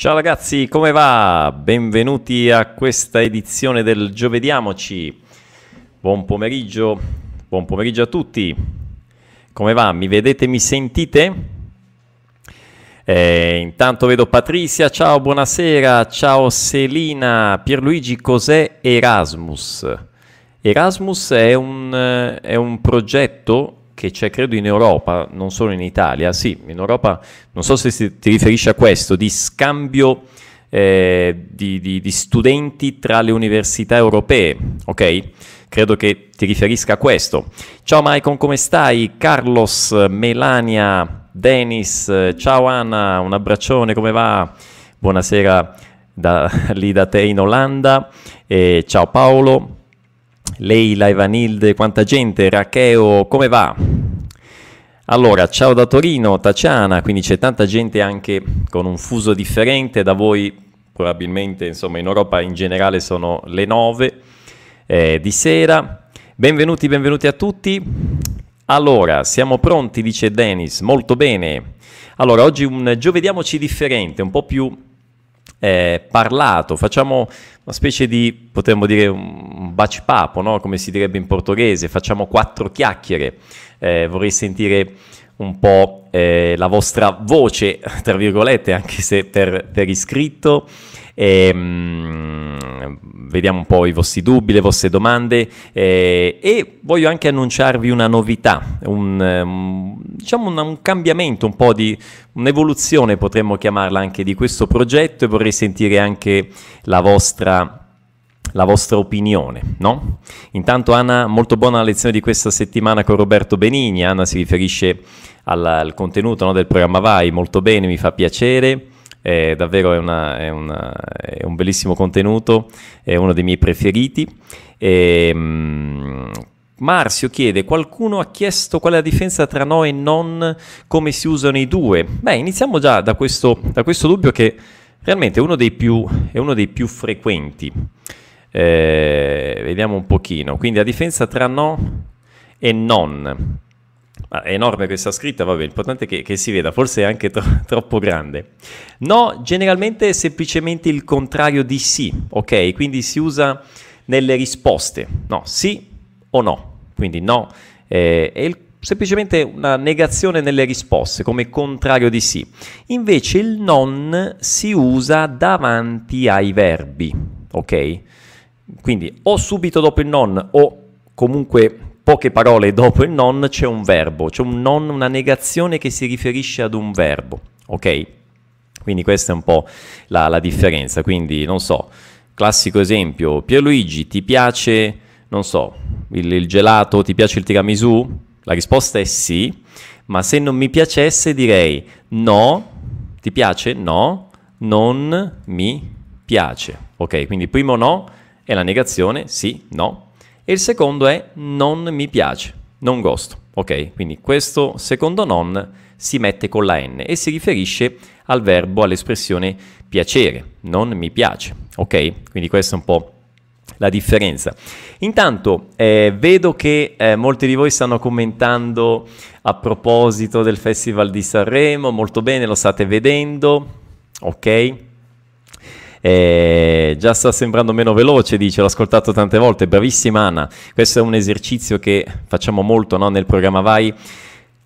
Ciao ragazzi, come va? Benvenuti a questa edizione del Giovediamoci. Buon pomeriggio, buon pomeriggio a tutti. Come va? Mi vedete, mi sentite? Eh, intanto vedo Patrizia, ciao, buonasera, ciao Selina, Pierluigi, cos'è Erasmus? Erasmus è un, è un progetto che c'è credo in Europa, non solo in Italia, sì, in Europa, non so se ti riferisci a questo, di scambio eh, di, di, di, studenti tra le università europee, ok? Credo che ti riferisca a questo. Ciao Maicon, come stai? Carlos, Melania, Denis, ciao Anna, un abbraccione, come va? Buonasera da, lì da te in Olanda. E ciao Paolo, Leila, Evanilde, quanta gente, Racheo, come va? Allora, ciao da Torino, Taciana, quindi c'è tanta gente anche con un fuso differente, da voi probabilmente, insomma, in Europa in generale sono le 9 eh, di sera. Benvenuti, benvenuti a tutti. Allora, siamo pronti, dice Dennis, molto bene. Allora, oggi un giovediamoci differente, un po' più eh, parlato, facciamo una specie di, potremmo dire, un bacipapo, no? come si direbbe in portoghese, facciamo quattro chiacchiere. Eh, vorrei sentire un po' eh, la vostra voce, tra virgolette, anche se per, per iscritto. E, mh, vediamo un po' i vostri dubbi, le vostre domande eh, e voglio anche annunciarvi una novità, un, um, diciamo un, un, cambiamento, un po' di un'evoluzione potremmo chiamarla anche di questo progetto e vorrei sentire anche la vostra la vostra opinione, no? Intanto Anna, molto buona la lezione di questa settimana con Roberto Benigni, Anna si riferisce al, al contenuto no, del programma Vai, molto bene, mi fa piacere, eh, davvero è, una, è, una, è, un bellissimo contenuto, è uno dei miei preferiti. E, um, Marzio chiede, qualcuno ha chiesto qual è la differenza tra no e non, come si usano i due? Beh, iniziamo già da questo, da questo dubbio che realmente è uno dei più, uno dei più frequenti. Eh, vediamo un pochino. Quindi la differenza tra no e non. Ma è enorme questa scritta, vabbè, l'importante è che, che si veda, forse è anche tro- troppo grande. No, generalmente è semplicemente il contrario di sì, ok? Quindi si usa nelle risposte, no, sì o no. Quindi no eh, è il, semplicemente una negazione nelle risposte, come contrario di sì. Invece il non si usa davanti ai verbi, ok? Quindi o subito dopo il non o comunque poche parole dopo il non c'è un verbo, c'è un non, una negazione che si riferisce ad un verbo, ok? Quindi questa è un po' la, la differenza. Quindi, non so, classico esempio, Pierluigi, ti piace, non so, il, il gelato, ti piace il tiramisù? La risposta è sì, ma se non mi piacesse direi no, ti piace? No, non mi piace. Ok, quindi primo no è la negazione, sì, no, e il secondo è non mi piace, non gusto. Ok, quindi questo secondo non si mette con la N e si riferisce al verbo, all'espressione piacere, non mi piace. Ok, quindi questa è un po' la differenza. Intanto eh, vedo che eh, molti di voi stanno commentando a proposito del Festival di Sanremo, molto bene, lo state vedendo, ok? Eh, già sta sembrando meno veloce, dice, l'ho ascoltato tante volte, bravissima Anna. Questo è un esercizio che facciamo molto no, nel programma Vai.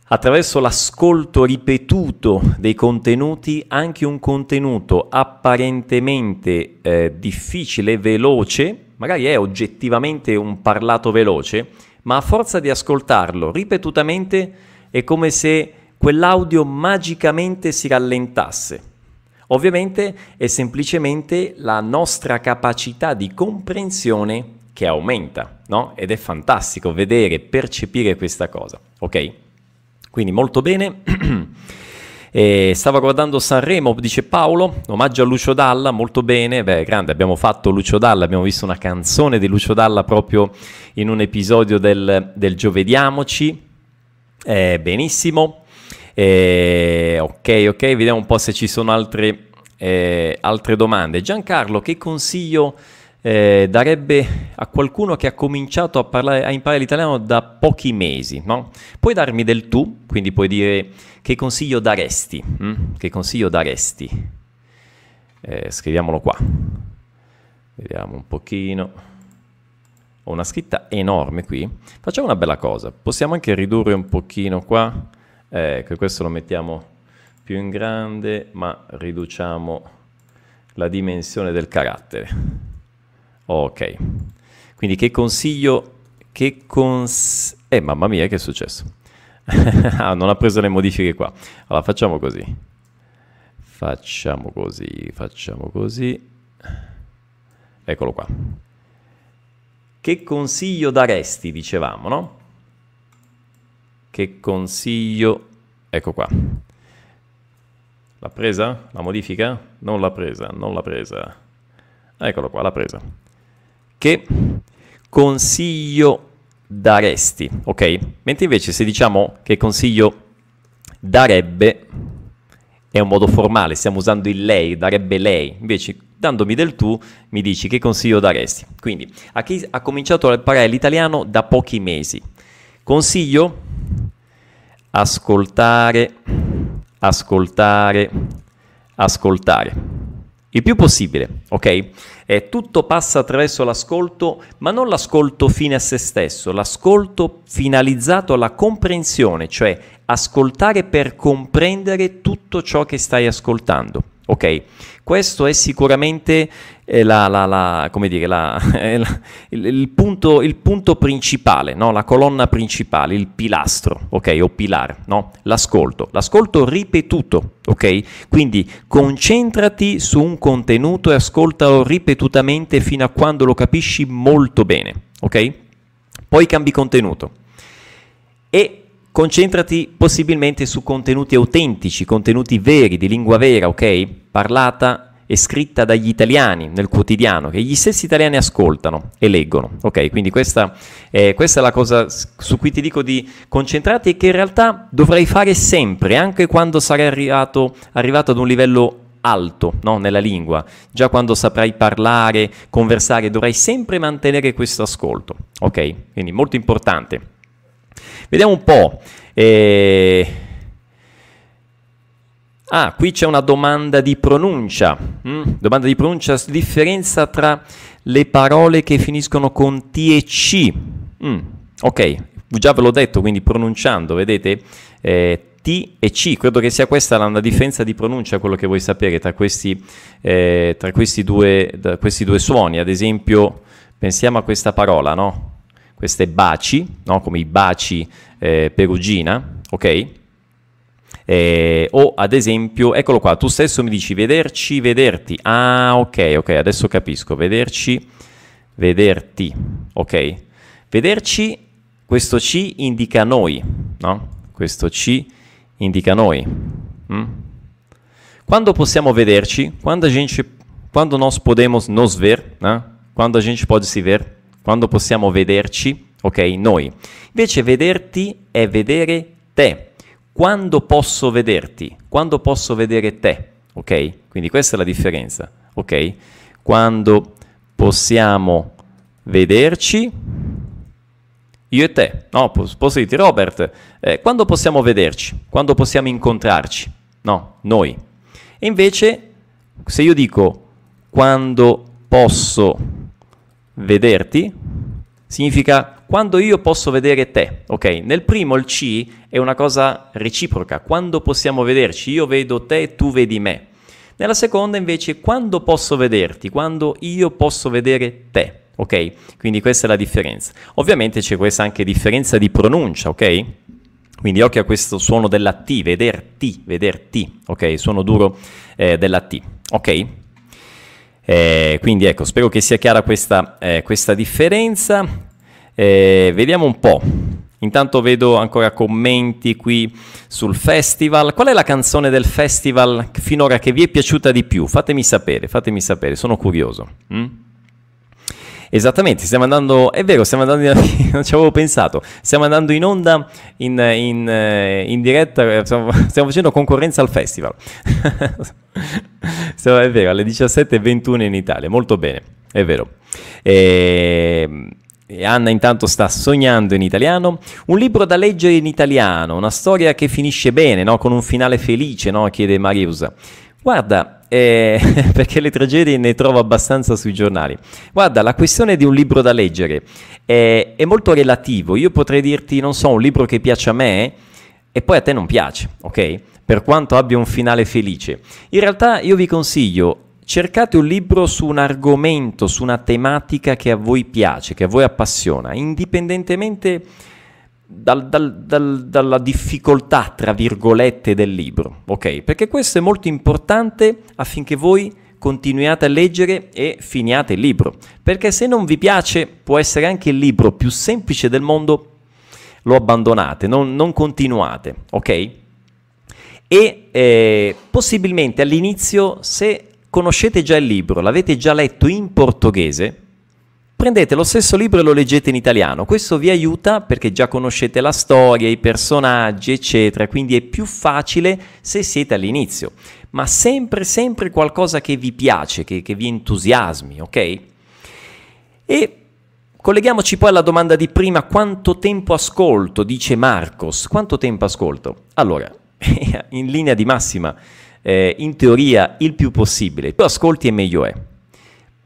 Attraverso l'ascolto ripetuto dei contenuti, anche un contenuto apparentemente eh, difficile, veloce, magari è oggettivamente un parlato veloce, ma a forza di ascoltarlo ripetutamente è come se quell'audio magicamente si rallentasse Ovviamente è semplicemente la nostra capacità di comprensione che aumenta, no? Ed è fantastico vedere, percepire questa cosa, ok? Quindi molto bene. E stava guardando Sanremo, dice Paolo, omaggio a Lucio Dalla, molto bene, beh grande, abbiamo fatto Lucio Dalla, abbiamo visto una canzone di Lucio Dalla proprio in un episodio del, del Giovediamoci, eh, benissimo, eh, ok, ok, vediamo un po' se ci sono altre, eh, altre domande. Giancarlo, che consiglio eh, darebbe a qualcuno che ha cominciato a, parlare, a imparare l'italiano da pochi mesi? No? Puoi darmi del tu, quindi puoi dire che consiglio daresti? Hm? Che consiglio daresti? Eh, scriviamolo qua. Vediamo un pochino. Ho una scritta enorme qui. Facciamo una bella cosa. Possiamo anche ridurre un pochino qua. Ecco, questo lo mettiamo più in grande, ma riduciamo la dimensione del carattere. Ok. Quindi che consiglio... Che cons... Eh, mamma mia, che è successo? ah, non ha preso le modifiche qua. Allora, facciamo così. Facciamo così, facciamo così. Eccolo qua. Che consiglio daresti, dicevamo, no? Che consiglio... Ecco qua. L'ha presa? La modifica? Non l'ha presa, non l'ha presa. Eccolo qua, l'ha presa. Che consiglio daresti, ok? Mentre invece se diciamo che consiglio darebbe è un modo formale, stiamo usando il lei, darebbe lei, invece dandomi del tu mi dici che consiglio daresti. Quindi a chi ha cominciato a imparare l'italiano da pochi mesi, consiglio ascoltare, ascoltare, ascoltare. Il più possibile, ok? Eh, tutto passa attraverso l'ascolto, ma non l'ascolto fine a se stesso, l'ascolto finalizzato alla comprensione, cioè ascoltare per comprendere tutto ciò che stai ascoltando. Ok, questo è sicuramente eh, la, la, la, dire, il, il, punto, il, punto, principale, no? la colonna principale, il pilastro, ok, o pilare, no? l'ascolto, l'ascolto ripetuto, ok? Quindi concentrati su un contenuto e ascoltalo ripetutamente fino a quando lo capisci molto bene, ok? Poi cambi contenuto. E Concentrati possibilmente su contenuti autentici, contenuti veri, di lingua vera, ok? Parlata e scritta dagli italiani nel quotidiano, che gli stessi italiani ascoltano e leggono. Ok, quindi questa è, questa è la cosa su cui ti dico di concentrarti e che in realtà dovrai fare sempre, anche quando sarai arrivato, arrivato ad un livello alto no? nella lingua, già quando saprai parlare, conversare, dovrai sempre mantenere questo ascolto. Ok, quindi molto importante. Vediamo un po'. Eh... Ah, qui c'è una domanda di pronuncia. Mm? Domanda di pronuncia, differenza tra le parole che finiscono con T e C. Mm. Ok, già ve l'ho detto, quindi pronunciando, vedete? Eh, T e C, credo che sia questa la differenza di pronuncia, quello che vuoi sapere tra questi, eh, tra questi, due, questi due suoni. Ad esempio, pensiamo a questa parola, no? Queste baci, no? come i baci eh, perugina, ok? Eh, o ad esempio, eccolo qua, tu stesso mi dici vederci, vederti. Ah, ok, ok, adesso capisco. Vederci, vederti, ok? Vederci, questo C indica noi, no? Questo C indica noi. Mm? Quando possiamo vederci? Quando a gente, quando nós podemos nos ver, né? Quando a gente pode se ver? Quando possiamo vederci, ok? Noi. Invece vederti è vedere te. Quando posso vederti? Quando posso vedere te, ok? Quindi questa è la differenza, ok? Quando possiamo vederci, io e te, no? Posso dirti, Robert, eh, quando possiamo vederci? Quando possiamo incontrarci? No, noi. E invece, se io dico quando posso vederti significa quando io posso vedere te, ok? Nel primo il C è una cosa reciproca, quando possiamo vederci, io vedo te tu vedi me. Nella seconda invece quando posso vederti, quando io posso vedere te, ok? Quindi questa è la differenza. Ovviamente c'è questa anche differenza di pronuncia, ok? Quindi occhio a questo suono della T, vederti, vederti, ok? Suono duro eh, della T, ok? Eh, quindi ecco, spero che sia chiara questa, eh, questa differenza. Eh, vediamo un po'. Intanto vedo ancora commenti qui sul festival. Qual è la canzone del festival finora che vi è piaciuta di più? Fatemi sapere, fatemi sapere, sono curioso. Mm? Esattamente, stiamo andando, è vero, stiamo andando in, non ci avevo pensato, stiamo andando in onda in, in, eh, in diretta, eh, stiamo, stiamo, facendo concorrenza al festival. stiamo, è vero, alle 17.21 in Italia, molto bene, è vero. E, e Anna intanto sta sognando in italiano. Un libro da leggere in italiano, una storia che finisce bene, no? con un finale felice, no? chiede Mariusa. Guarda, eh, perché le tragedie ne trovo abbastanza sui giornali. Guarda, la questione di un libro da leggere è, è molto relativo. Io potrei dirti, non so, un libro che piace a me e poi a te non piace, ok? Per quanto abbia un finale felice. In realtà io vi consiglio cercate un libro su un argomento, su una tematica che a voi piace, che a voi appassiona, indipendentemente dal, dal, dal, dalla difficoltà, tra virgolette, del libro, ok? Perché questo è molto importante affinché voi continuiate a leggere e finiate il libro. Perché se non vi piace, può essere anche il libro più semplice del mondo, lo abbandonate, non, non continuate, ok? E eh, possibilmente all'inizio, se conoscete già il libro, l'avete già letto in portoghese, prendete lo stesso libro e lo leggete in italiano. Questo vi aiuta perché già conoscete la storia, i personaggi, eccetera, quindi è più facile se siete all'inizio. Ma sempre, sempre qualcosa che vi piace, che, che vi entusiasmi, ok? E colleghiamoci poi alla domanda di prima, quanto tempo ascolto? Dice Marcos, quanto tempo ascolto? Allora, in linea di massima, eh, in teoria il più possibile. Più ascolti e meglio è.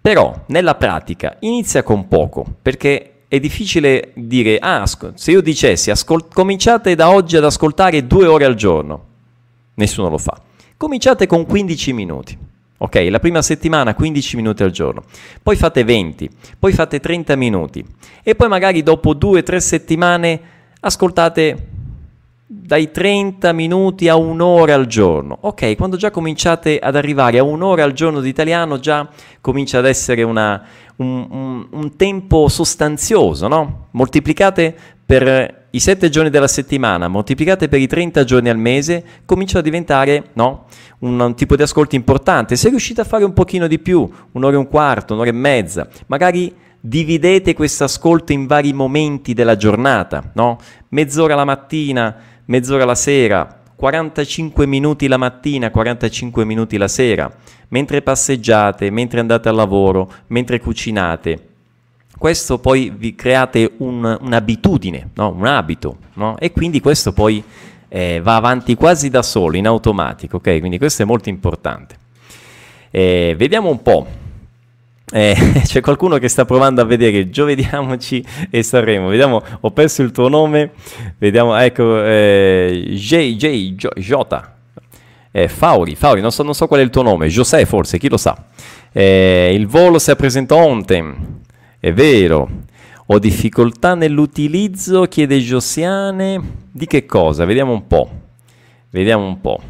Però nella pratica inizia con poco, perché è difficile dire, ah, se io dicessi ascol- cominciate da oggi ad ascoltare due ore al giorno, nessuno lo fa. Cominciate con 15 minuti. Ok, la prima settimana 15 minuti al giorno, poi fate 20, poi fate 30 minuti e poi magari dopo 2-3 settimane ascoltate dai 30 minuti a un'ora al giorno. Ok, quando già cominciate ad arrivare a un'ora al giorno di italiano, già comincia ad essere una, un, un, un, tempo sostanzioso, no? Moltiplicate per i 7 giorni della settimana, moltiplicate per i 30 giorni al mese, comincia a diventare no? un, un tipo di ascolto importante. Se riuscite a fare un pochino di più, un'ora e un quarto, un'ora e mezza, magari dividete questo ascolto in vari momenti della giornata, no? Mezz'ora la mattina, mezz'ora la sera, 45 minuti la mattina, 45 minuti la sera, mentre passeggiate, mentre andate al lavoro, mentre cucinate. Questo poi vi create un, un'abitudine, no? un abito, no? e quindi questo poi eh, va avanti quasi da solo, in automatico, ok? Quindi questo è molto importante. Eh, vediamo un po'. Eh, c'è qualcuno che sta provando a vedere Giovediamoci e Sanremo. Vediamo, ho perso il tuo nome. Vediamo, ecco, eh, J, J, J, eh, Fauri, Fauri, non so, non so, qual è il tuo nome. José forse, chi lo sa. Eh, il volo si è presentato ontem. È vero. Ho difficoltà nell'utilizzo, chiede Josiane. Di che cosa? Vediamo un po'. Vediamo un po'.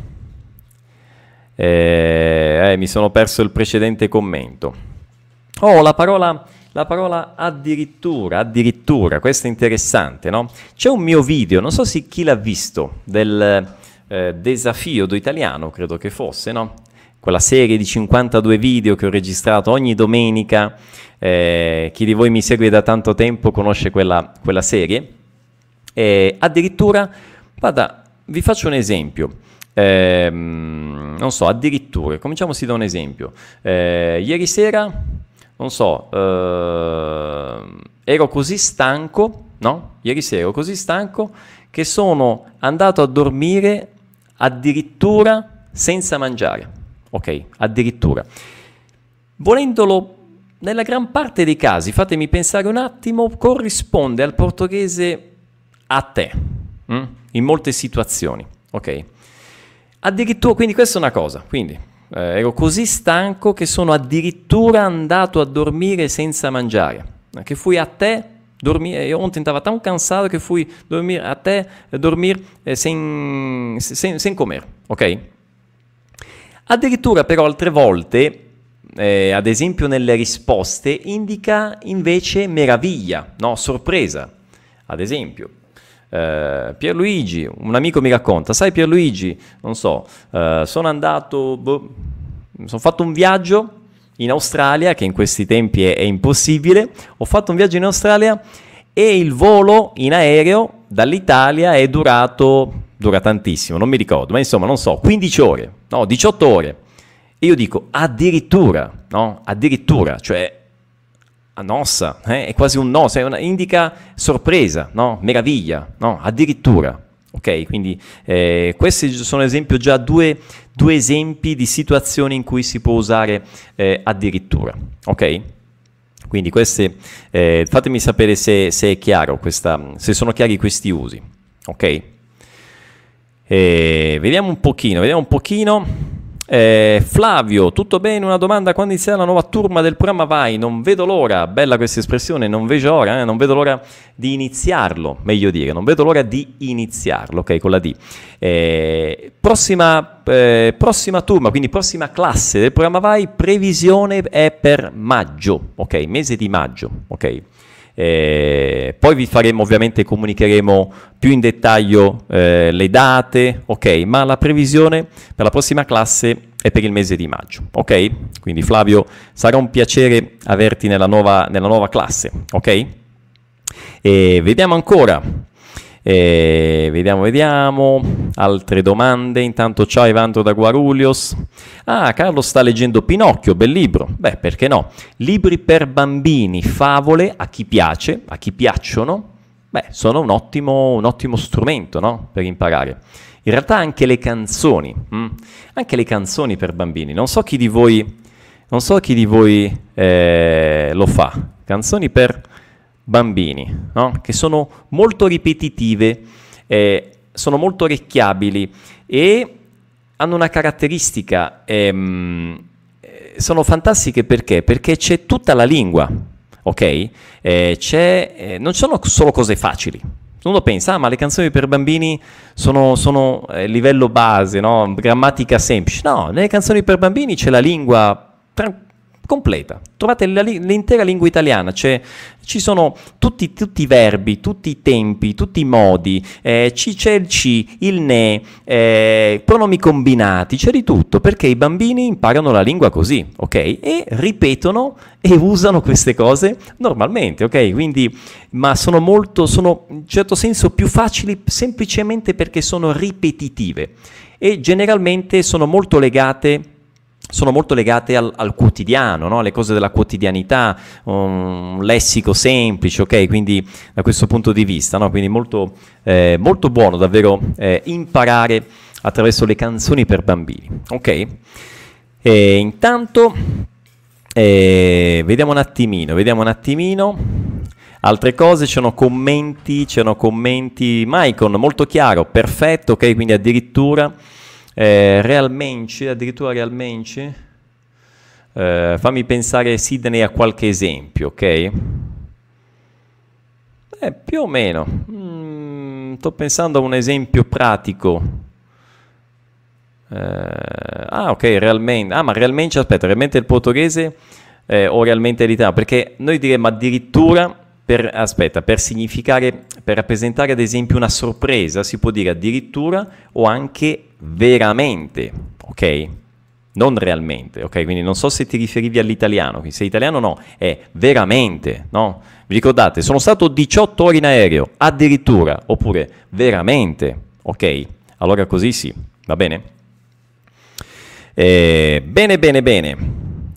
Eh, eh, mi sono perso il precedente commento. Oh, la parola, la parola addirittura, addirittura, questo è interessante, no? C'è un mio video, non so se chi l'ha visto, del eh, desafio do italiano, credo che fosse, no? Quella serie di 52 video che ho registrato ogni domenica. Eh, chi di voi mi segue da tanto tempo conosce quella, quella serie. Eh, addirittura, guarda, vi faccio un esempio. Eh, non so, addirittura, cominciamosi da un esempio. Eh, ieri sera non so, eh, ero così stanco, no? Ieri sera ero così stanco che sono andato a dormire addirittura senza mangiare. Ok, addirittura. Volendolo, nella gran parte dei casi, fatemi pensare un attimo, corrisponde al portoghese a te, hm? in molte situazioni. Ok? Addirittura, quindi questa è una cosa. Quindi eh, ero così stanco che sono addirittura andato a dormire senza mangiare. Eh, che fui a te dormire, io ontem estava tão cansado che fui dormire a te dormire eh, sen, sen, sen comer, ok? Addirittura però altre volte, eh, ad esempio nelle risposte, indica invece meraviglia, no? sorpresa. Ad esempio, eh, Pierluigi, un amico mi racconta, sai Pierluigi, non so, eh, sono andato, boh, sono fatto un viaggio in Australia, che in questi tempi è, è impossibile, ho fatto un viaggio in Australia e il volo in aereo dall'Italia è durato, dura tantissimo, non mi ricordo, ma insomma, non so, 15 ore, no, 18 ore. E io dico addirittura, no? Addirittura, cioè nossa, eh? è quasi un no, una, indica sorpresa, no? meraviglia, no? addirittura. Ok, quindi eh, questi sono esempio già due, due, esempi di situazioni in cui si può usare eh, addirittura. Ok? Quindi queste, eh, fatemi sapere se, se, è chiaro questa, se sono chiari questi usi. Ok? vediamo un pochino, vediamo un pochino. Eh, Flavio, tutto bene? Una domanda, quando inizierà la nuova turma del programma Vai? Non vedo l'ora, bella questa espressione, non vedo l'ora, eh? non vedo l'ora di iniziarlo, meglio dire, non vedo l'ora di iniziarlo, ok, con la D. Eh, prossima, eh, prossima turma, quindi prossima classe del programma Vai, previsione è per maggio, ok, mese di maggio, ok. Eh, poi vi faremo ovviamente comunicheremo più in dettaglio eh, le date, ok? Ma la previsione per la prossima classe è per il mese di maggio, ok? Quindi Flavio, sarà un piacere averti nella nuova, nella nuova classe, ok? E vediamo ancora e vediamo, vediamo. Altre domande. Intanto ciao Evandro da Guarulios. Ah, Carlo sta leggendo Pinocchio, bel libro. Beh, perché no? Libri per bambini, favole, a chi piace, a chi piacciono. Beh, sono un ottimo, un ottimo strumento, no? Per imparare. In realtà anche le canzoni, hm? anche le canzoni per bambini. Non so chi di voi, so chi di voi eh, lo fa. Canzoni per bambini no? che sono molto ripetitive, eh, sono molto orecchiabili e hanno una caratteristica, ehm, eh, sono fantastiche perché? Perché c'è tutta la lingua, ok? Eh, eh, non sono solo cose facili. Uno pensa, ah, ma le canzoni per bambini sono, sono eh, livello base, no? grammatica semplice. No, nelle canzoni per bambini c'è la lingua tranquilla completa. Trovate la, l'intera lingua italiana, cioè, ci sono tutti, tutti, i verbi, tutti i tempi, tutti i modi, eh, ci, c'è il ci, il ne, eh, pronomi combinati, c'è di tutto, perché i bambini imparano la lingua così, ok? E ripetono e usano queste cose normalmente, ok? Quindi, ma sono molto, sono in certo senso più facili semplicemente perché sono ripetitive e generalmente sono molto legate sono molto legate al, al quotidiano, no? alle cose della quotidianità, un lessico semplice, ok? Quindi da questo punto di vista, no? Quindi molto, eh, molto buono davvero eh, imparare attraverso le canzoni per bambini, ok? E intanto eh, vediamo un attimino, vediamo un attimino. Altre cose, c'erano commenti, c'erano commenti, Maicon molto chiaro, perfetto, ok? Quindi addirittura eh, realmente, addirittura realmente, eh, fammi pensare Sydney a qualche esempio, ok? Eh, più o meno. Mm, sto pensando a un esempio pratico. Eh, ah, ok, realmente. Ah, ma realmente, aspetta, realmente il portoghese eh, o realmente l'italiano? Perché noi diremmo addirittura per, aspetta, per significare, per rappresentare ad esempio una sorpresa, si può dire addirittura o anche veramente, ok? Non realmente, ok? Quindi non so se ti riferivi all'italiano, se italiano no, è veramente, no? Vi ricordate, sono stato 18 ore in aereo, addirittura, oppure veramente, ok? Allora così sì, va bene? Eh, bene, bene, bene.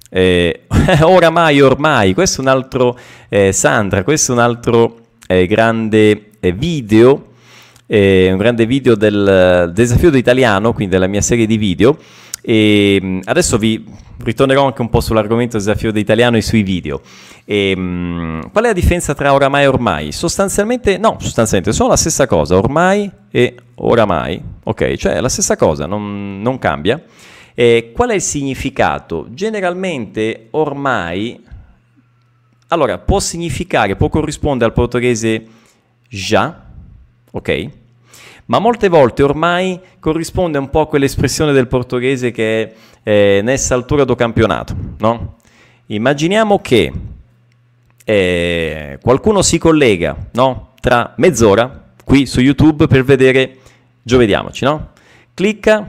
Eh, oramai, ormai, questo è un altro, eh, Sandra, questo è un altro eh, grande video, un grande video del desafio d'italiano, quindi della mia serie di video. E mm, adesso vi ritornerò anche un po' sull'argomento desafio d'italiano e sui video. E, um, qual è la differenza tra oramai e ormai? Sostanzialmente, no, sostanzialmente sono la stessa cosa, ormai e oramai, ok? Cioè la stessa cosa, non, non cambia. Eh, qual è il significato? Generalmente ormai, allora, può significare, può corrispondere al portoghese già, ok? Ma molte volte ormai corrisponde un po' a quell'espressione del portoghese che è eh, nessa altura do campionato, no? Immaginiamo che eh, qualcuno si collega, no? Tra mezz'ora qui su YouTube per vedere Giovediamoci, no? Clicca,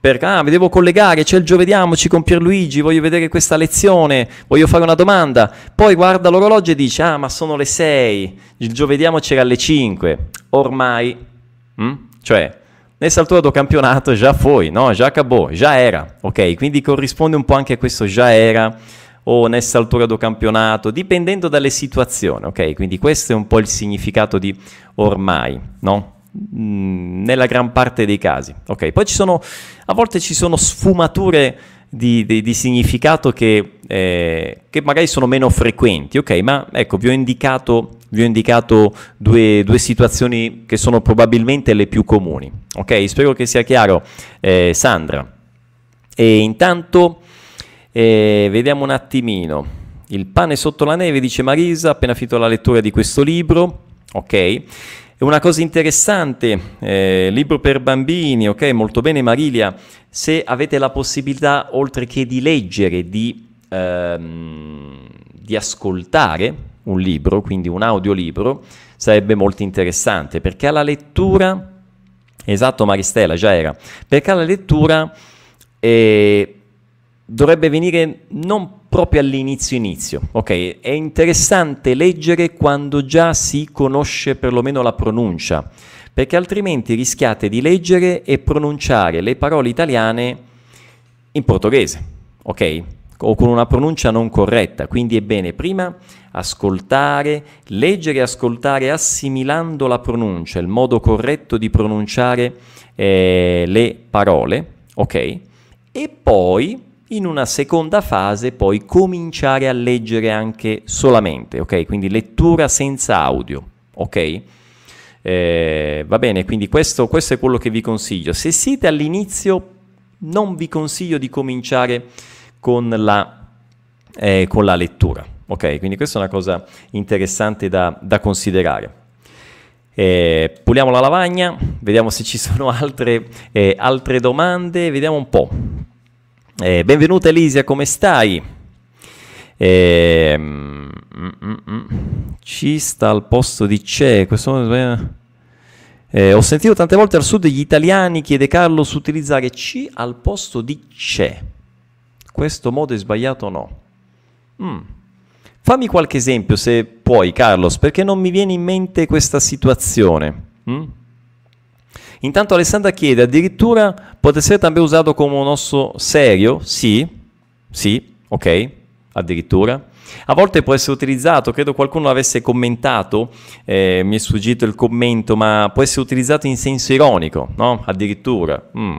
perché ah, mi devo collegare, c'è il giovediamoci con Pierluigi, voglio vedere questa lezione, voglio fare una domanda. Poi guarda l'orologio e dice, ah ma sono le 6, il giovediamoci era alle 5. Ormai, hm? cioè, nel salto campionato già foi, no? Già acabò, già era, ok? Quindi corrisponde un po' anche a questo già era o nessa altura do campionato, dipendendo dalle situazioni, ok? Quindi questo è un po' il significato di ormai, no? Mm, nella gran parte dei casi. Ok, poi ci sono, a volte ci sono sfumature di, di, di significato che, eh, che, magari sono meno frequenti, ok, ma ecco, vi ho indicato, vi ho indicato due, due, situazioni che sono probabilmente le più comuni, ok? Spero che sia chiaro, eh, Sandra. E intanto eh, vediamo un attimino. Il pane sotto la neve, dice Marisa, appena finito la lettura di questo libro, ok? Una cosa interessante, eh, libro per bambini, ok, molto bene Marilia, se avete la possibilità, oltre che di leggere, di, ehm, di ascoltare un libro, quindi un audiolibro, sarebbe molto interessante, perché alla lettura, esatto Maristela, già era, perché alla lettura eh, dovrebbe venire non proprio all'inizio inizio. Ok, è interessante leggere quando già si conosce perlomeno la pronuncia, perché altrimenti rischiate di leggere e pronunciare le parole italiane in portoghese, ok? O con una pronuncia non corretta, quindi è bene prima ascoltare, leggere e ascoltare assimilando la pronuncia, il modo corretto di pronunciare eh, le parole, ok? E poi in una seconda fase poi cominciare a leggere anche solamente, ok? Quindi lettura senza audio, ok? Eh, va bene, quindi questo, questo, è quello che vi consiglio. Se siete all'inizio, non vi consiglio di cominciare con la, eh, con la lettura, ok? Quindi questa è una cosa interessante da, da considerare. Eh, puliamo la lavagna, vediamo se ci sono altre, eh, altre domande, vediamo un po'. Eh, benvenuta Elisia, come stai? Eh, mm, mm, mm, ci sta al posto di c'è. Questo, eh, ho sentito tante volte al sud gli italiani, chiede Carlos, utilizzare C al posto di c'è. Questo modo è sbagliato o no? Mm. Fammi qualche esempio se puoi, Carlos, perché non mi viene in mente questa situazione. Intanto Alessandra chiede, addirittura può essere també usato come un osso serio? Sì, sì, ok, addirittura. A volte può essere utilizzato, credo qualcuno l'avesse commentato, eh, mi è sfuggito il commento, ma può essere utilizzato in senso ironico, no? Addirittura. Mm.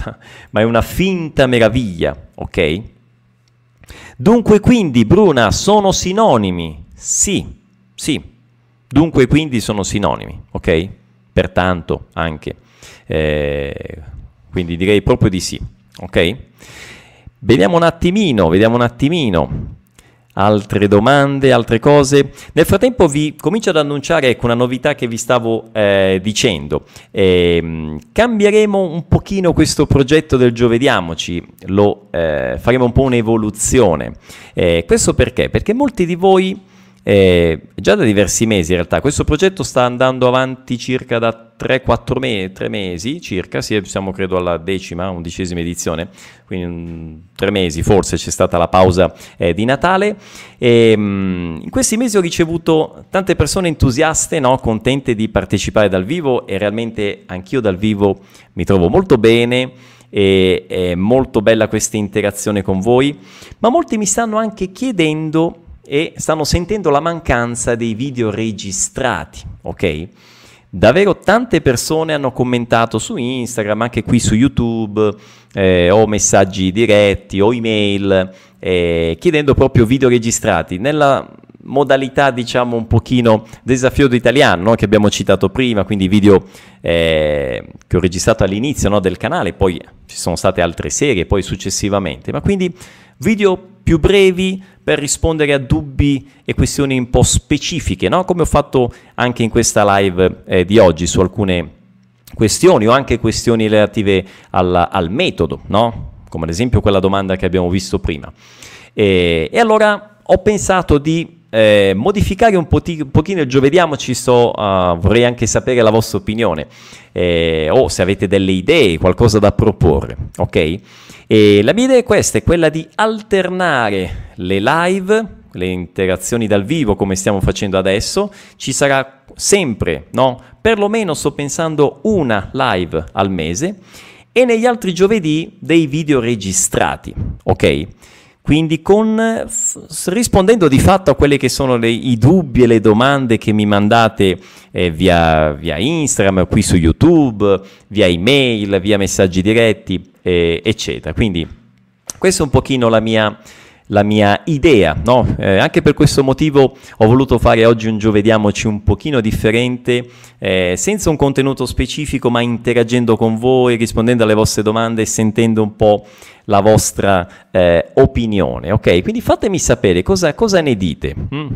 ma è una finta meraviglia, ok? Dunque quindi, Bruna, sono sinonimi? Sì, sì. Dunque quindi sono sinonimi, ok? Pertanto anche. Eh, quindi direi proprio di sì. Ok? Vediamo un attimino, vediamo un attimino. Altre domande, altre cose? Nel frattempo vi comincio ad annunciare ecco, una novità che vi stavo eh, dicendo. Eh, cambieremo un pochino questo progetto del Giovediamoci, lo eh, faremo un po' un'evoluzione. Eh, questo perché? Perché molti di voi eh, già da diversi mesi in realtà questo progetto sta andando avanti circa da 3-4 me- mesi circa, siamo credo alla decima, undicesima edizione, quindi tre mesi forse c'è stata la pausa eh, di Natale e um, in questi mesi ho ricevuto tante persone entusiaste, no? contente di partecipare dal vivo e realmente anch'io dal vivo mi trovo molto bene e è molto bella questa interazione con voi, ma molti mi stanno anche chiedendo e stanno sentendo la mancanza dei video registrati, ok? Davvero tante persone hanno commentato su Instagram, anche qui su YouTube, eh, o messaggi diretti o email, eh, chiedendo proprio video registrati nella modalità diciamo un pochino desafio d'italiano no? che abbiamo citato prima, quindi video eh, che ho registrato all'inizio no? del canale, poi ci sono state altre serie, poi successivamente, ma quindi video più brevi per rispondere a dubbi e questioni un po' specifiche, no? come ho fatto anche in questa live eh, di oggi su alcune questioni o anche questioni relative al, al metodo, no? come ad esempio quella domanda che abbiamo visto prima. E, e allora ho pensato di eh, modificare un, poti- un, pochino il giovediamoci, sto, uh, vorrei anche sapere la vostra opinione eh, o se avete delle idee, qualcosa da proporre, ok? E la mia idea è questa, è quella di alternare le live, le interazioni dal vivo come stiamo facendo adesso, ci sarà sempre, no? Perlomeno sto pensando una live al mese e negli altri giovedì dei video registrati, ok? Quindi con, rispondendo di fatto a quelli che sono le, i dubbi e le domande che mi mandate eh, via, via, Instagram, qui su YouTube, via email, via messaggi diretti, eh, eccetera. Quindi questa è un pochino la mia, la mia idea, no? eh, anche per questo motivo ho voluto fare oggi un giovediamoci un pochino differente, eh, senza un contenuto specifico, ma interagendo con voi, rispondendo alle vostre domande e sentendo un po' la vostra eh, opinione, ok? Quindi fatemi sapere cosa, cosa ne dite. Mm?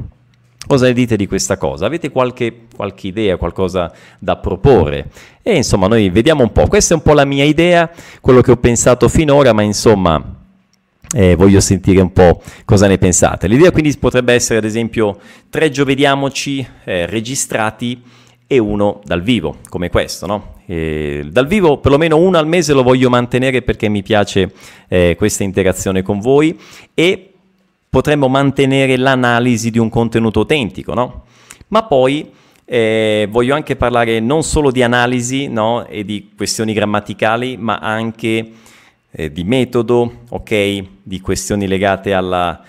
Cosa ne dite di questa cosa? Avete qualche, qualche, idea, qualcosa da proporre? E insomma, noi vediamo un po'. Questa è un po' la mia idea, quello che ho pensato finora, ma insomma, eh, voglio sentire un po' cosa ne pensate. L'idea quindi potrebbe essere, ad esempio, tre giovediamoci eh, registrati e uno dal vivo, come questo, no? E dal vivo perlomeno uno al mese lo voglio mantenere perché mi piace eh, questa interazione con voi e potremmo mantenere l'analisi di un contenuto autentico, no? Ma poi eh, voglio anche parlare non solo di analisi no? e di questioni grammaticali, ma anche eh, di metodo, ok? Di questioni legate alla,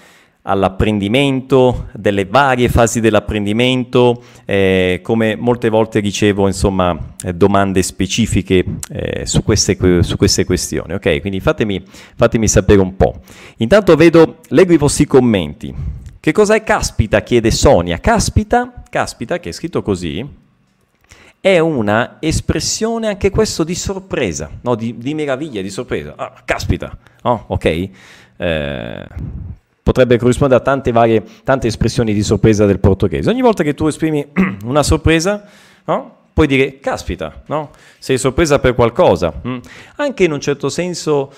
all'apprendimento, delle varie fasi dell'apprendimento, eh, come molte volte ricevo insomma eh, domande specifiche eh, su, queste, su, queste, questioni, ok? Quindi fatemi, fatemi sapere un po'. Intanto vedo, leggo i vostri commenti. Che cos'è caspita? chiede Sonia. Caspita, caspita, che è scritto così, è una espressione anche questo di sorpresa, no? di, di, meraviglia, di sorpresa. Ah, caspita, oh, ok? Eh, potrebbe corrispondere a tante varie, tante espressioni di sorpresa del portoghese. Ogni volta che tu esprimi una sorpresa, no? puoi dire caspita, no? sei sorpresa per qualcosa. Mm. Anche in un certo senso,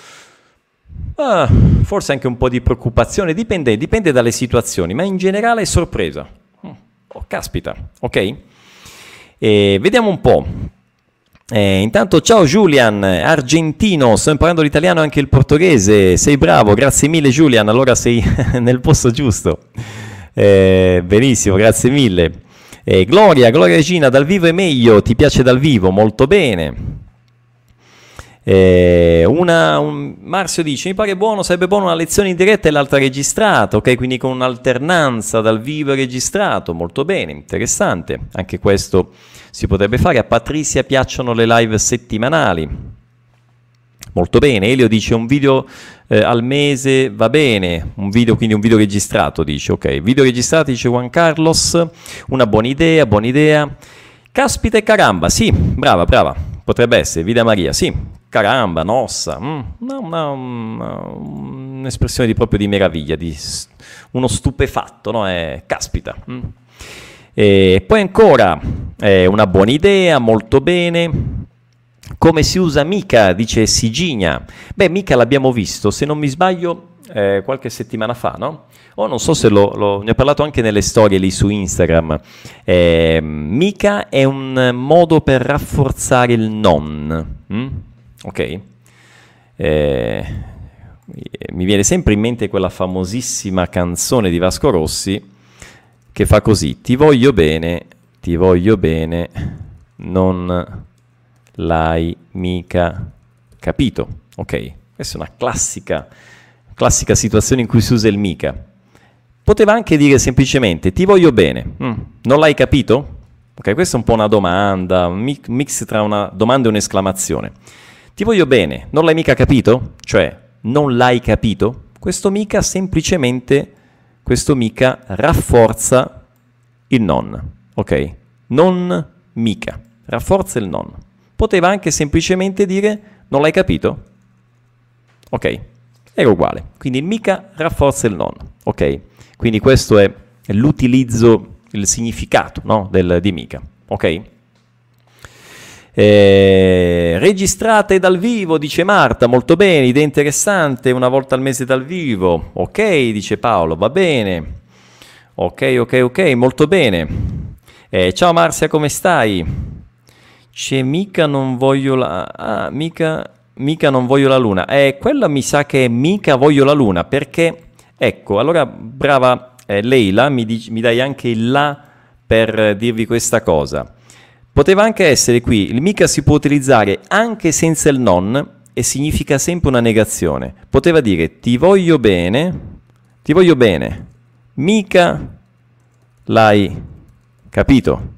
ah, forse anche un po' di preoccupazione, dipende, dipende dalle situazioni, ma in generale è sorpresa. Mm. Oh, caspita, ok? E vediamo un po'. Eh, intanto ciao Julian, argentino, sto imparando l'italiano e anche il portoghese, sei bravo, grazie mille Julian, allora sei nel posto giusto. Eh, benissimo, grazie mille. Eh, Gloria, Gloria Regina, dal vivo è meglio, ti piace dal vivo, molto bene. Eh, una, un, Marzio dice: Mi pare buono, sarebbe buono una lezione in diretta e l'altra registrata, ok? Quindi con un'alternanza dal vivo e registrato, molto bene, interessante. Anche questo si potrebbe fare. A Patrizia piacciono le live settimanali. Molto bene, Elio dice un video eh, al mese va bene, un video, quindi un video registrato, dice, ok, video registrato, dice Juan Carlos, una buona idea, buona idea. Caspita e caramba, sì, brava, brava, potrebbe essere, Vida Maria, sì, caramba, nossa, mm, una, una, una, un'espressione di, proprio di meraviglia, di uno stupefatto, no? È, caspita. Mm. E poi ancora, eh, una buona idea, molto bene. Come si usa mica, dice Sigigna. Beh, mica l'abbiamo visto, se non mi sbaglio, eh, qualche settimana fa, no? O oh, non so se lo, lo, ne ho parlato anche nelle storie lì su Instagram. Eh, mica è un modo per rafforzare il non. Mm? Ok? Eh, mi viene sempre in mente quella famosissima canzone di Vasco Rossi che fa così, ti voglio bene, ti voglio bene, non l'hai mica capito. Ok, questa è una classica, classica situazione in cui si usa il mica. Poteva anche dire semplicemente ti voglio bene, mm, non l'hai capito? Ok, questa è un po' una domanda, un mix tra una domanda e un'esclamazione. Ti voglio bene, non l'hai mica capito? Cioè, non l'hai capito? Questo mica semplicemente questo mica rafforza il non, ok? Non mica, rafforza il non. Poteva anche semplicemente dire non l'hai capito? Ok, era uguale. Quindi il mica rafforza il non, ok? Quindi questo è l'utilizzo, il significato no? Del, di mica, ok? Eh, registrate dal vivo, dice Marta, molto bene, idea interessante, una volta al mese dal vivo. Ok, dice Paolo, va bene. Ok, ok, ok, molto bene. Eh, ciao Marzia, come stai? C'è mica non voglio la... Ah, mica, mica non voglio la luna. Eh, quella mi sa che è mica voglio la luna, perché... Ecco, allora brava eh, Leila, mi, dici, mi dai anche il là per dirvi questa cosa. Poteva anche essere qui, il mica si può utilizzare anche senza il non e significa sempre una negazione. Poteva dire ti voglio bene, ti voglio bene, mica l'hai capito.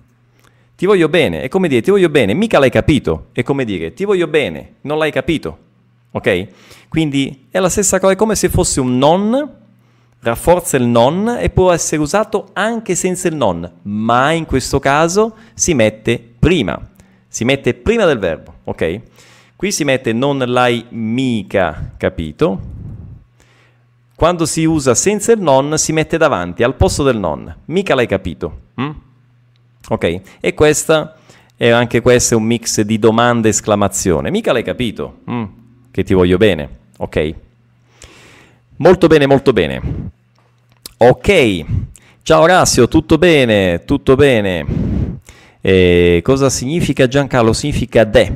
Ti voglio bene, è come dire ti voglio bene, mica l'hai capito, è come dire ti voglio bene, non l'hai capito. Ok? Quindi è la stessa cosa, è come se fosse un non, rafforza il non e può essere usato anche senza il non, ma in questo caso si mette prima, si mette prima del verbo, ok? Qui si mette non l'hai mica capito. Quando si usa senza il non si mette davanti, al posto del non. Mica l'hai capito. Mm? Ok? E questa è anche questo un mix di domanda e esclamazione. Mica l'hai capito? Mm? Che ti voglio bene. Ok? Molto bene, molto bene. Ok. Ciao Orazio, tutto bene? Tutto bene. E cosa significa Giancarlo? Significa de.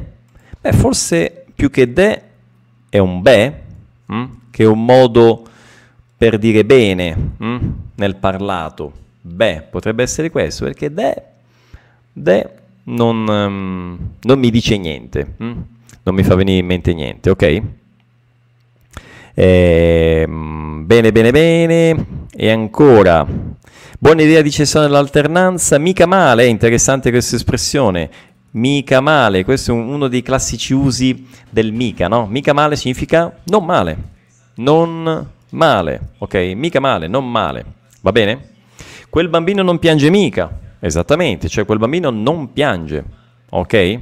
Beh, forse più che de è un be, mm? che è un modo per dire bene mm? nel parlato. Beh, potrebbe essere questo, perché de, de non, um, non, mi dice niente, mm? non mi fa venire in mente niente, ok? Eh, bene, bene, bene. E ancora, buona idea di cessione dell'alternanza, mica male, è interessante questa espressione. Mica male, questo è uno dei classici usi del mica, no? Mica male significa non male, non male, ok? Mica male, non male, va bene? Quel bambino non piange mica, esattamente, cioè quel bambino non piange, ok?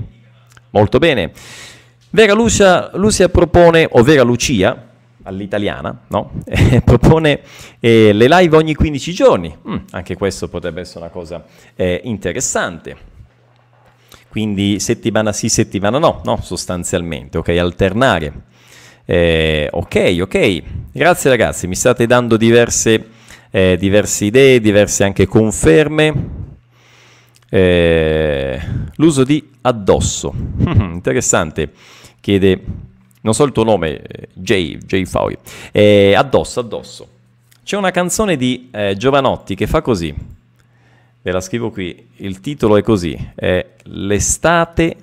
Molto bene. Vera Lucia, Lucia propone, o Vera Lucia, all'italiana, no? propone eh, le live ogni 15 giorni, mm, anche questo potrebbe essere una cosa eh, interessante. Quindi settimana sì, settimana no, no, sostanzialmente, ok, alternare. Eh, ok, ok, grazie ragazzi, mi state dando diverse, eh, diverse idee, diverse anche conferme. Eh, l'uso di addosso, interessante, chiede, non so il tuo nome, Jay, Jay Fauri, eh, addosso, addosso. C'è una canzone di eh, Giovanotti che fa così ve la scrivo qui, il titolo è così, è L'estate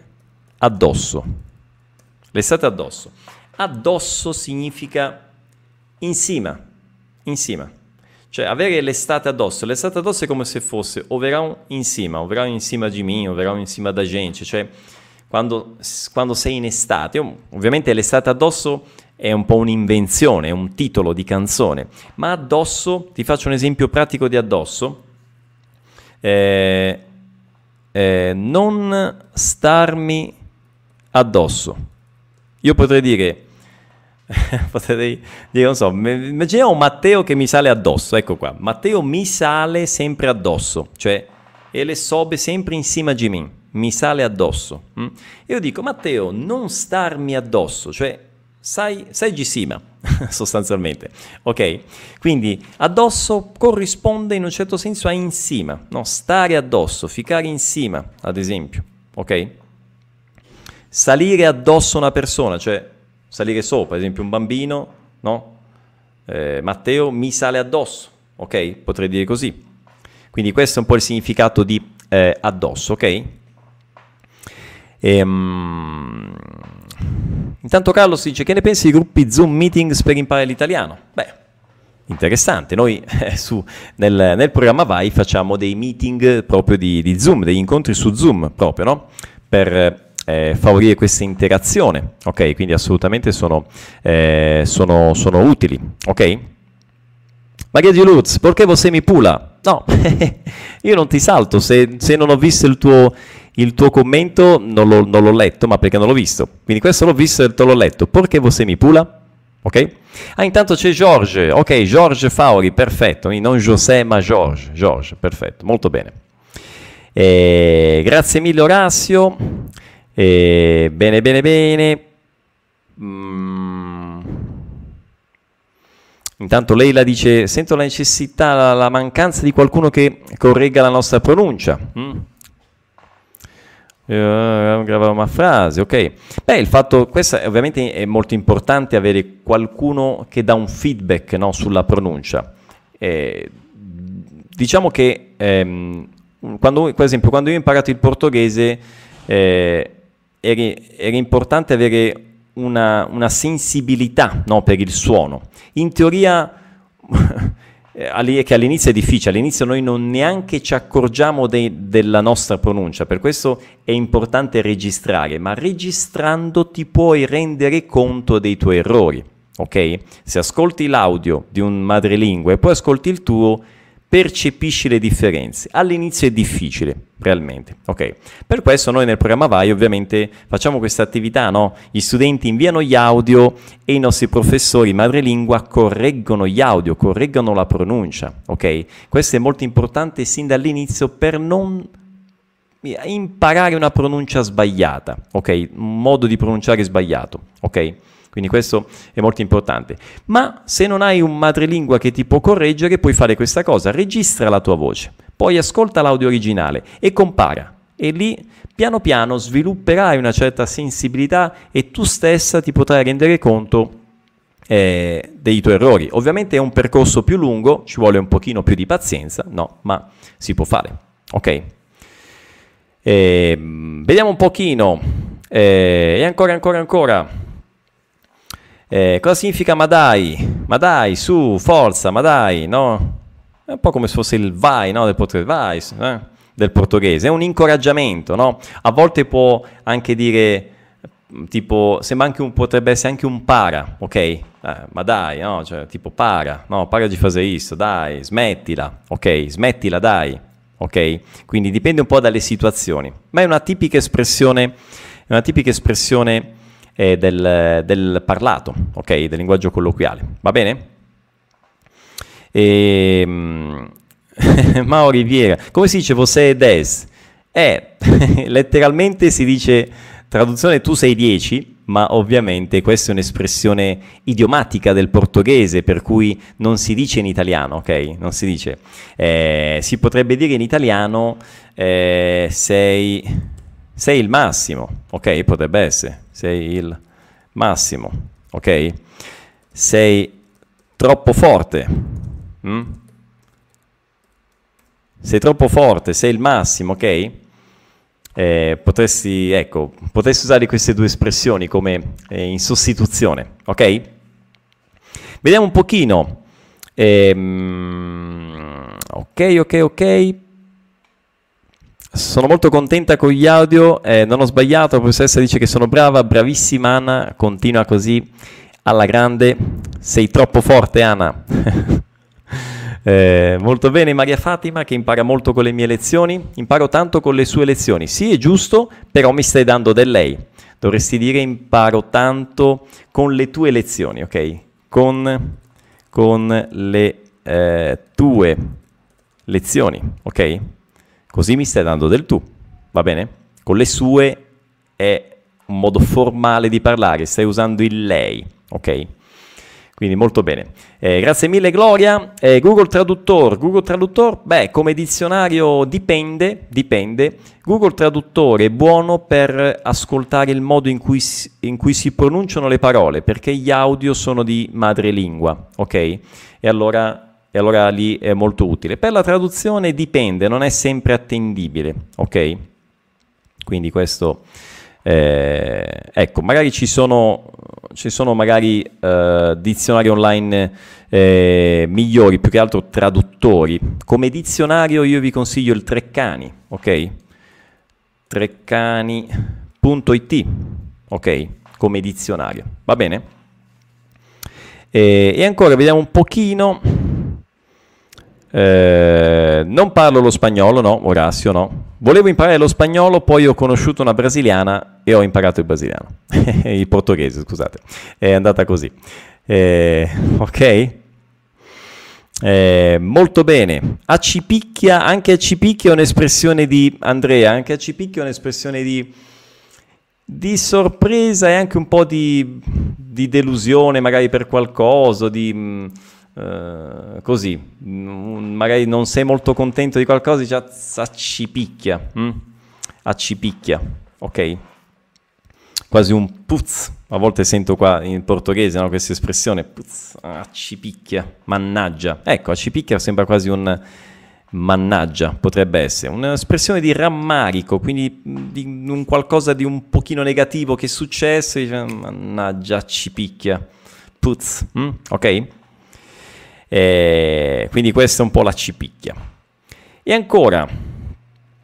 addosso. L'estate addosso. Addosso significa in cima, in cima. Cioè avere l'estate addosso. L'estate addosso è come se fosse o verão in cima, o verão in cima di me, o verão in cima da gente. Cioè quando, quando sei in estate, ovviamente l'estate addosso è un po' un'invenzione, è un titolo di canzone, ma addosso, ti faccio un esempio pratico di addosso, eh, eh, non starmi addosso. Io potrei dire, potrei dire, non so, immaginiamo Matteo che mi sale addosso, ecco qua, Matteo mi sale sempre addosso, cioè, e le sobe sempre insieme a Jimin, mi sale addosso. Mm? Io dico, Matteo, non starmi addosso, cioè, sai, sai Gisima, sostanzialmente. Ok? Quindi addosso corrisponde in un certo senso a in cima, no? stare addosso, ficcare in cima, ad esempio. Ok? Salire addosso a una persona, cioè salire sopra, ad esempio un bambino, no? Eh, Matteo mi sale addosso, ok? Potrei dire così. Quindi questo è un po' il significato di eh, addosso, ok? Ehm... Intanto Carlo si dice che ne pensi di gruppi Zoom meetings per imparare l'italiano? Beh, interessante. Noi eh, su, nel, nel, programma Vai facciamo dei meeting proprio di, di Zoom, degli incontri su Zoom proprio, no? Per eh, favorire questa interazione, ok? Quindi assolutamente sono, eh, sono, sono utili, ok? Maria di Lutz, perché você mi pula? No, io non ti salto, se, se non ho visto il tuo, il tuo commento non, lo, non l'ho letto, ma perché non l'ho visto. Quindi questo l'ho visto e te l'ho letto. Perché você mi pula? Ok? Ah, intanto c'è George. Ok, George Fauri, perfetto. Non José, ma George. George, perfetto, molto bene. Eh, grazie mille Orazio. Eh, bene, bene, bene. Mm. Intanto Leila dice, sento la necessità, la, la mancanza di qualcuno che corregga la nostra pronuncia. Mm. Uh, gravare una frase, ok. Beh, il fatto, questo è, ovviamente è molto importante avere qualcuno che dà un feedback no, sulla pronuncia. Eh, diciamo che, ehm, quando, per esempio, quando io ho imparato il portoghese, eh, era, era, importante avere una, una sensibilità no, per il suono. In teoria eh, che all'inizio è difficile, all'inizio noi non neanche ci accorgiamo de- della nostra pronuncia, per questo è importante registrare, ma registrando ti puoi rendere conto dei tuoi errori, ok? Se ascolti l'audio di un madrelingua e poi ascolti il tuo, percepisci le differenze. All'inizio è difficile, realmente. Ok, per questo noi nel programma Vai ovviamente facciamo questa attività, no? Gli studenti inviano gli audio e i nostri professori madrelingua correggono gli audio, correggono la pronuncia, ok? Questo è molto importante sin dall'inizio per non imparare una pronuncia sbagliata, ok? Un modo di pronunciare sbagliato, ok? Quindi questo è molto importante. Ma se non hai un madrelingua che ti può correggere, puoi fare questa cosa, registra la tua voce, poi ascolta l'audio originale e compara. E lì piano piano svilupperai una certa sensibilità e tu stessa ti potrai rendere conto eh, dei tuoi errori. Ovviamente è un percorso più lungo, ci vuole un pochino più di pazienza, no, ma si può fare. Ok? Eh, vediamo un pochino. Eh, e ancora, ancora, ancora. Eh, cosa significa ma dai? Ma dai, su, forza, ma dai, no? È un po' come se fosse il vai, no? Del portoghese, vai, eh? del portoghese. È un incoraggiamento, no? A volte può anche dire, tipo, sembra anche un, potrebbe essere anche un para, ok? Eh, ma dai, no? Cioè, tipo para, no? Para di fare questo, dai, smettila, ok? Smettila, dai, ok? Quindi dipende un po' dalle situazioni. Ma è una tipica espressione, una tipica espressione eh, del, del, parlato, ok? Del linguaggio colloquiale, va bene? E, ehm, Mao Riviera, come si dice você des? Eh, letteralmente si dice traduzione tu sei 10, ma ovviamente questa è un'espressione idiomatica del portoghese, per cui non si dice in italiano, ok? Non si dice. Eh, si potrebbe dire in italiano eh, sei sei il massimo, ok? Potrebbe essere, sei il massimo, ok? Sei troppo forte. Mm? Sei troppo forte, sei il massimo, ok? Eh, potresti, ecco, potresti usare queste due espressioni come eh, in sostituzione, ok? Vediamo un pochino. Ehm, ok, ok, ok. Sono molto contenta con gli audio, eh, non ho sbagliato, la professoressa dice che sono brava, bravissima Anna, continua così alla grande, sei troppo forte Anna. eh, molto bene Maria Fatima che impara molto con le mie lezioni, imparo tanto con le sue lezioni, sì è giusto, però mi stai dando del lei, dovresti dire imparo tanto con le tue lezioni, ok? Con, con le eh, tue lezioni, ok? Così mi stai dando del tu, va bene? Con le sue è un modo formale di parlare, stai usando il lei, ok? Quindi molto bene. Eh, grazie mille Gloria. Eh, Google Traduttore. Google Traduttore, beh, come dizionario dipende, dipende. Google Traduttore è buono per ascoltare il modo in cui, in cui si pronunciano le parole, perché gli audio sono di madrelingua, ok? E allora e allora lì è molto utile. Per la traduzione dipende, non è sempre attendibile, ok? Quindi questo, eh, ecco, magari ci sono, ci sono magari eh, dizionari online eh, migliori, più che altro traduttori. Come dizionario io vi consiglio il Treccani, ok? Treccani.it, ok? Come dizionario, va bene? E, ancora vediamo un pochino eh, non parlo lo spagnolo, no, Orazio, no. Volevo imparare lo spagnolo, poi ho conosciuto una brasiliana e ho imparato il brasiliano. il portoghese, scusate. È andata così. Eh, ok? Eh, molto bene. Accipicchia, anche accipicchia è un'espressione di Andrea, anche accipicchia è un'espressione di, di sorpresa e anche un po' di, di delusione magari per qualcosa, di Uh, così, mm, magari non sei molto contento di qualcosa, già accipicchia, hm? accipicchia, ok? Quasi un puz, a volte sento qua in portoghese no, questa espressione, puz, accipicchia, mannaggia. Ecco, accipicchia sembra quasi un mannaggia, potrebbe essere, un'espressione di rammarico, quindi di un qualcosa di un pochino negativo che è successo, dice, mannaggia, accipicchia, puz, hm? ok? Eh, Eh, quindi questa è un po' la cipicchia. E ancora,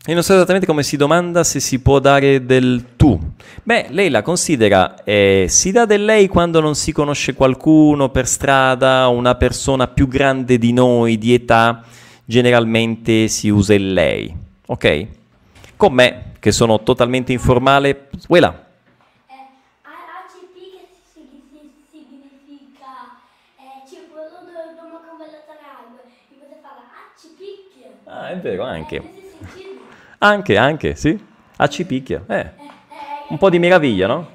io non so esattamente come si domanda se si può dare del tu. Beh, lei la considera, eh, si dà del lei quando non si conosce qualcuno per strada, una persona più grande di noi, di età, generalmente si usa il lei, ok? Con me, che sono totalmente informale, voilà. ACP che significa eh, circolo domo con laterale, mi potete fare ACP. È vero, anche. Anche, anche, sì. A cipicchia, eh. Un po' di meraviglia, no?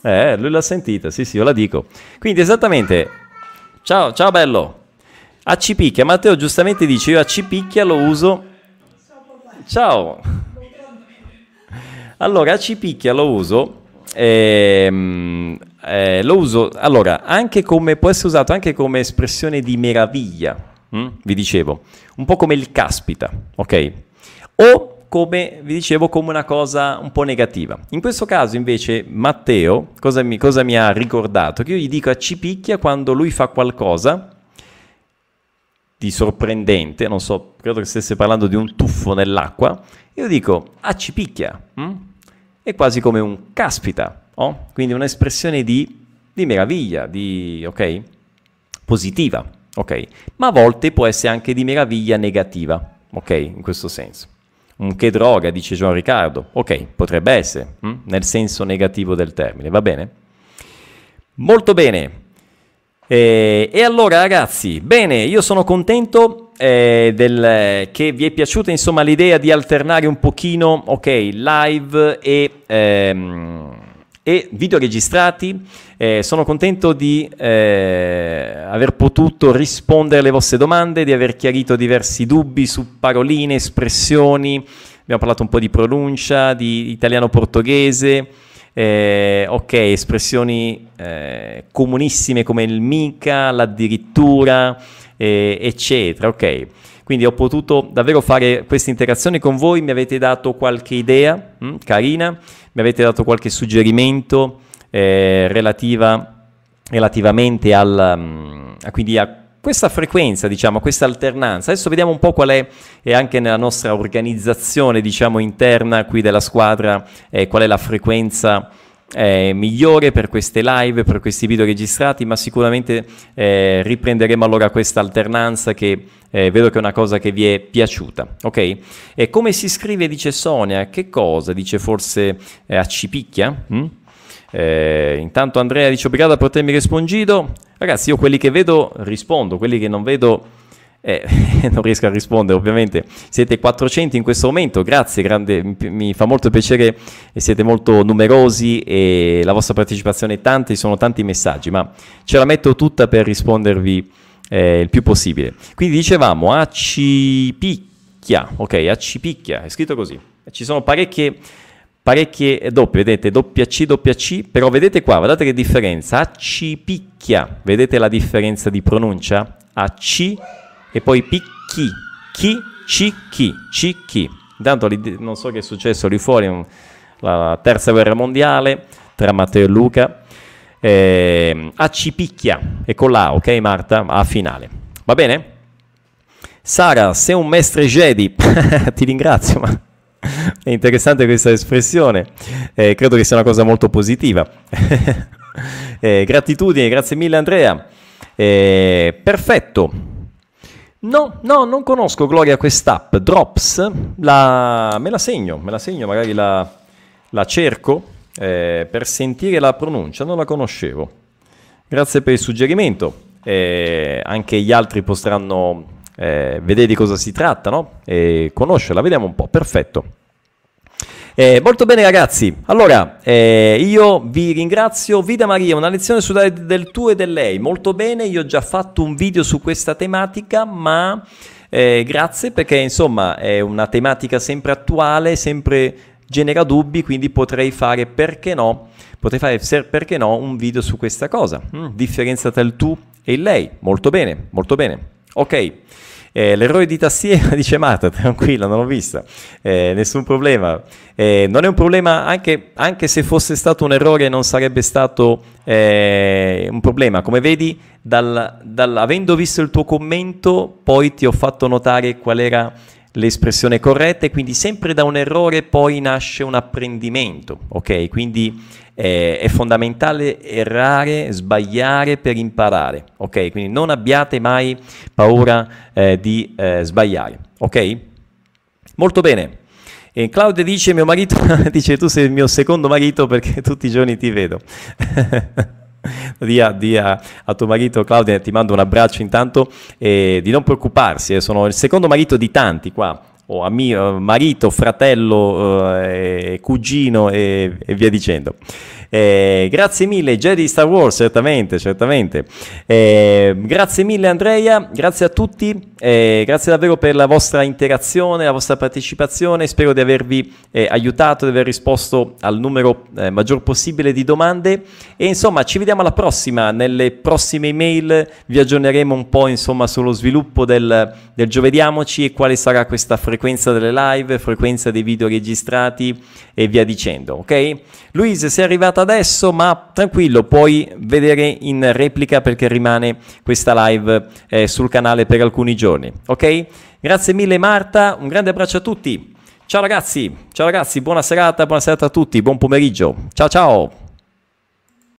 Eh, lui l'ha sentita, sì, sì, io la dico. Quindi esattamente, ciao, ciao bello. A cipicchia, Matteo giustamente dice, io a cipicchia lo uso... Ciao. Allora, a cipicchia lo uso... ehm, eh, lo uso, allora, anche come, può essere usato anche come espressione di meraviglia, hm? vi dicevo, un po' come il caspita, ok? O come, vi dicevo, come una cosa un po' negativa. In questo caso invece Matteo, cosa mi, cosa mi ha ricordato? Che io gli dico a cipicchia quando lui fa qualcosa di sorprendente, non so, credo che stesse parlando di un tuffo nell'acqua, io dico a cipicchia, hm? È quasi come un caspita, oh? quindi un'espressione di, di meraviglia, di, ok? Positiva, ok? Ma a volte può essere anche di meraviglia negativa, ok? In questo senso. Un che droga, dice Gian Riccardo, ok, potrebbe essere, hm? nel senso negativo del termine, va bene? Molto bene. Eh, e allora ragazzi, bene, io sono contento eh, del, che vi è piaciuta insomma l'idea di alternare un pochino, ok, live e, ehm, e video registrati. Eh, sono contento di eh, aver potuto rispondere alle vostre domande, di aver chiarito diversi dubbi su paroline, espressioni. Abbiamo parlato un po' di pronuncia, di italiano-portoghese. Eh, ok, espressioni eh, comunissime come il mica, l'addirittura, eh, eccetera. Ok, quindi ho potuto davvero fare questa interazione con voi, mi avete dato qualche idea hm, carina, mi avete dato qualche suggerimento eh, relativa, relativamente al, um, a, quindi a questa frequenza, diciamo, questa alternanza. Adesso vediamo un po' qual è, e anche nella nostra organizzazione, diciamo, interna qui della squadra, eh, qual è la frequenza eh, migliore per queste live, per questi video registrati, ma sicuramente eh, riprenderemo allora questa alternanza che eh, vedo che è una cosa che vi è piaciuta, ok? E come si scrive, dice Sonia, che cosa? Dice forse eh, a cipicchia? Mm? Eh, intanto Andrea dice obrigado per potermi rispondere. Ragazzi, io quelli che vedo rispondo, quelli che non vedo eh, non riesco a rispondere ovviamente. Siete 400 in questo momento, grazie, grande, mi, fa molto piacere e siete molto numerosi e la vostra partecipazione è tanta, ci sono tanti messaggi, ma ce la metto tutta per rispondervi eh, il più possibile. Quindi dicevamo a cipicchia, ok, a cipicchia, è scritto così. Ci sono parecchie parecchie doppie, vedete, doppia C, doppia C, però vedete qua, guardate che differenza, a C picchia, vedete la differenza di pronuncia? A C e poi picchi, chi, ci, chi, ci, chi. Intanto non so che è successo lì fuori, la terza guerra mondiale tra Matteo e Luca, eh, a Cipicchia, e con la, ok Marta, a finale. Va bene? Sara, sei un mestre Jedi, ti ringrazio, ma è interessante questa espressione, eh, credo che sia una cosa molto positiva. eh, gratitudine, grazie mille Andrea. Eh, perfetto. No, no, non conosco Gloria quest'app. Drops, la, me la segno, me la segno, magari la, la cerco eh, per sentire la pronuncia, non la conoscevo. Grazie per il suggerimento. Eh, anche gli altri potranno eh, vedere di cosa si tratta, no? E conoscerla, vediamo un po', perfetto. Eh, molto bene ragazzi, allora eh, io vi ringrazio, Vida Maria, una lezione su del tu e del lei, molto bene, io ho già fatto un video su questa tematica, ma eh, grazie perché insomma è una tematica sempre attuale, sempre genera dubbi, quindi potrei fare, perché no, potrei fare perché no un video su questa cosa, mm, differenza tra il tu e il lei, molto bene, molto bene. Ok. Eh, l'errore di tastiera, dice Marta, tranquilla, non l'ho vista, eh, nessun problema. Eh, non è un problema, anche, anche, se fosse stato un errore non sarebbe stato eh, un problema. Come vedi, dal, dal, avendo visto il tuo commento, poi ti ho fatto notare qual era l'espressione corretta e quindi sempre da un errore poi nasce un apprendimento, ok? Quindi eh, è fondamentale errare, sbagliare per imparare, ok? Quindi non abbiate mai paura eh, di eh, sbagliare, ok? Molto bene. E Claudia dice, mio marito, dice tu sei il mio secondo marito perché tutti i giorni ti vedo. di, a, di a, a, tuo marito Claudia ti mando un abbraccio intanto e di non preoccuparsi, eh, sono il secondo marito di tanti qua, o amico, marito, fratello, eh, cugino e, e via dicendo. Eh, grazie mille, Jedi Star Wars, certamente, certamente. Eh, grazie mille Andrea, grazie a tutti, eh, grazie davvero per la vostra interazione, la vostra partecipazione, spero di avervi eh, aiutato, di aver risposto al numero eh, maggior possibile di domande e insomma ci vediamo alla prossima, nelle prossime email vi aggiorneremo un po' insomma sullo sviluppo del, del Giovediamoci e quale sarà questa frequenza delle live, frequenza dei video registrati e via dicendo, ok? Luis, sei arrivata adesso, ma tranquillo, puoi vedere in replica perché rimane questa live eh, sul canale per alcuni giorni, ok? Grazie mille Marta, un grande abbraccio a tutti. Ciao ragazzi, ciao ragazzi, buona serata, buona serata a tutti, buon pomeriggio. Ciao ciao.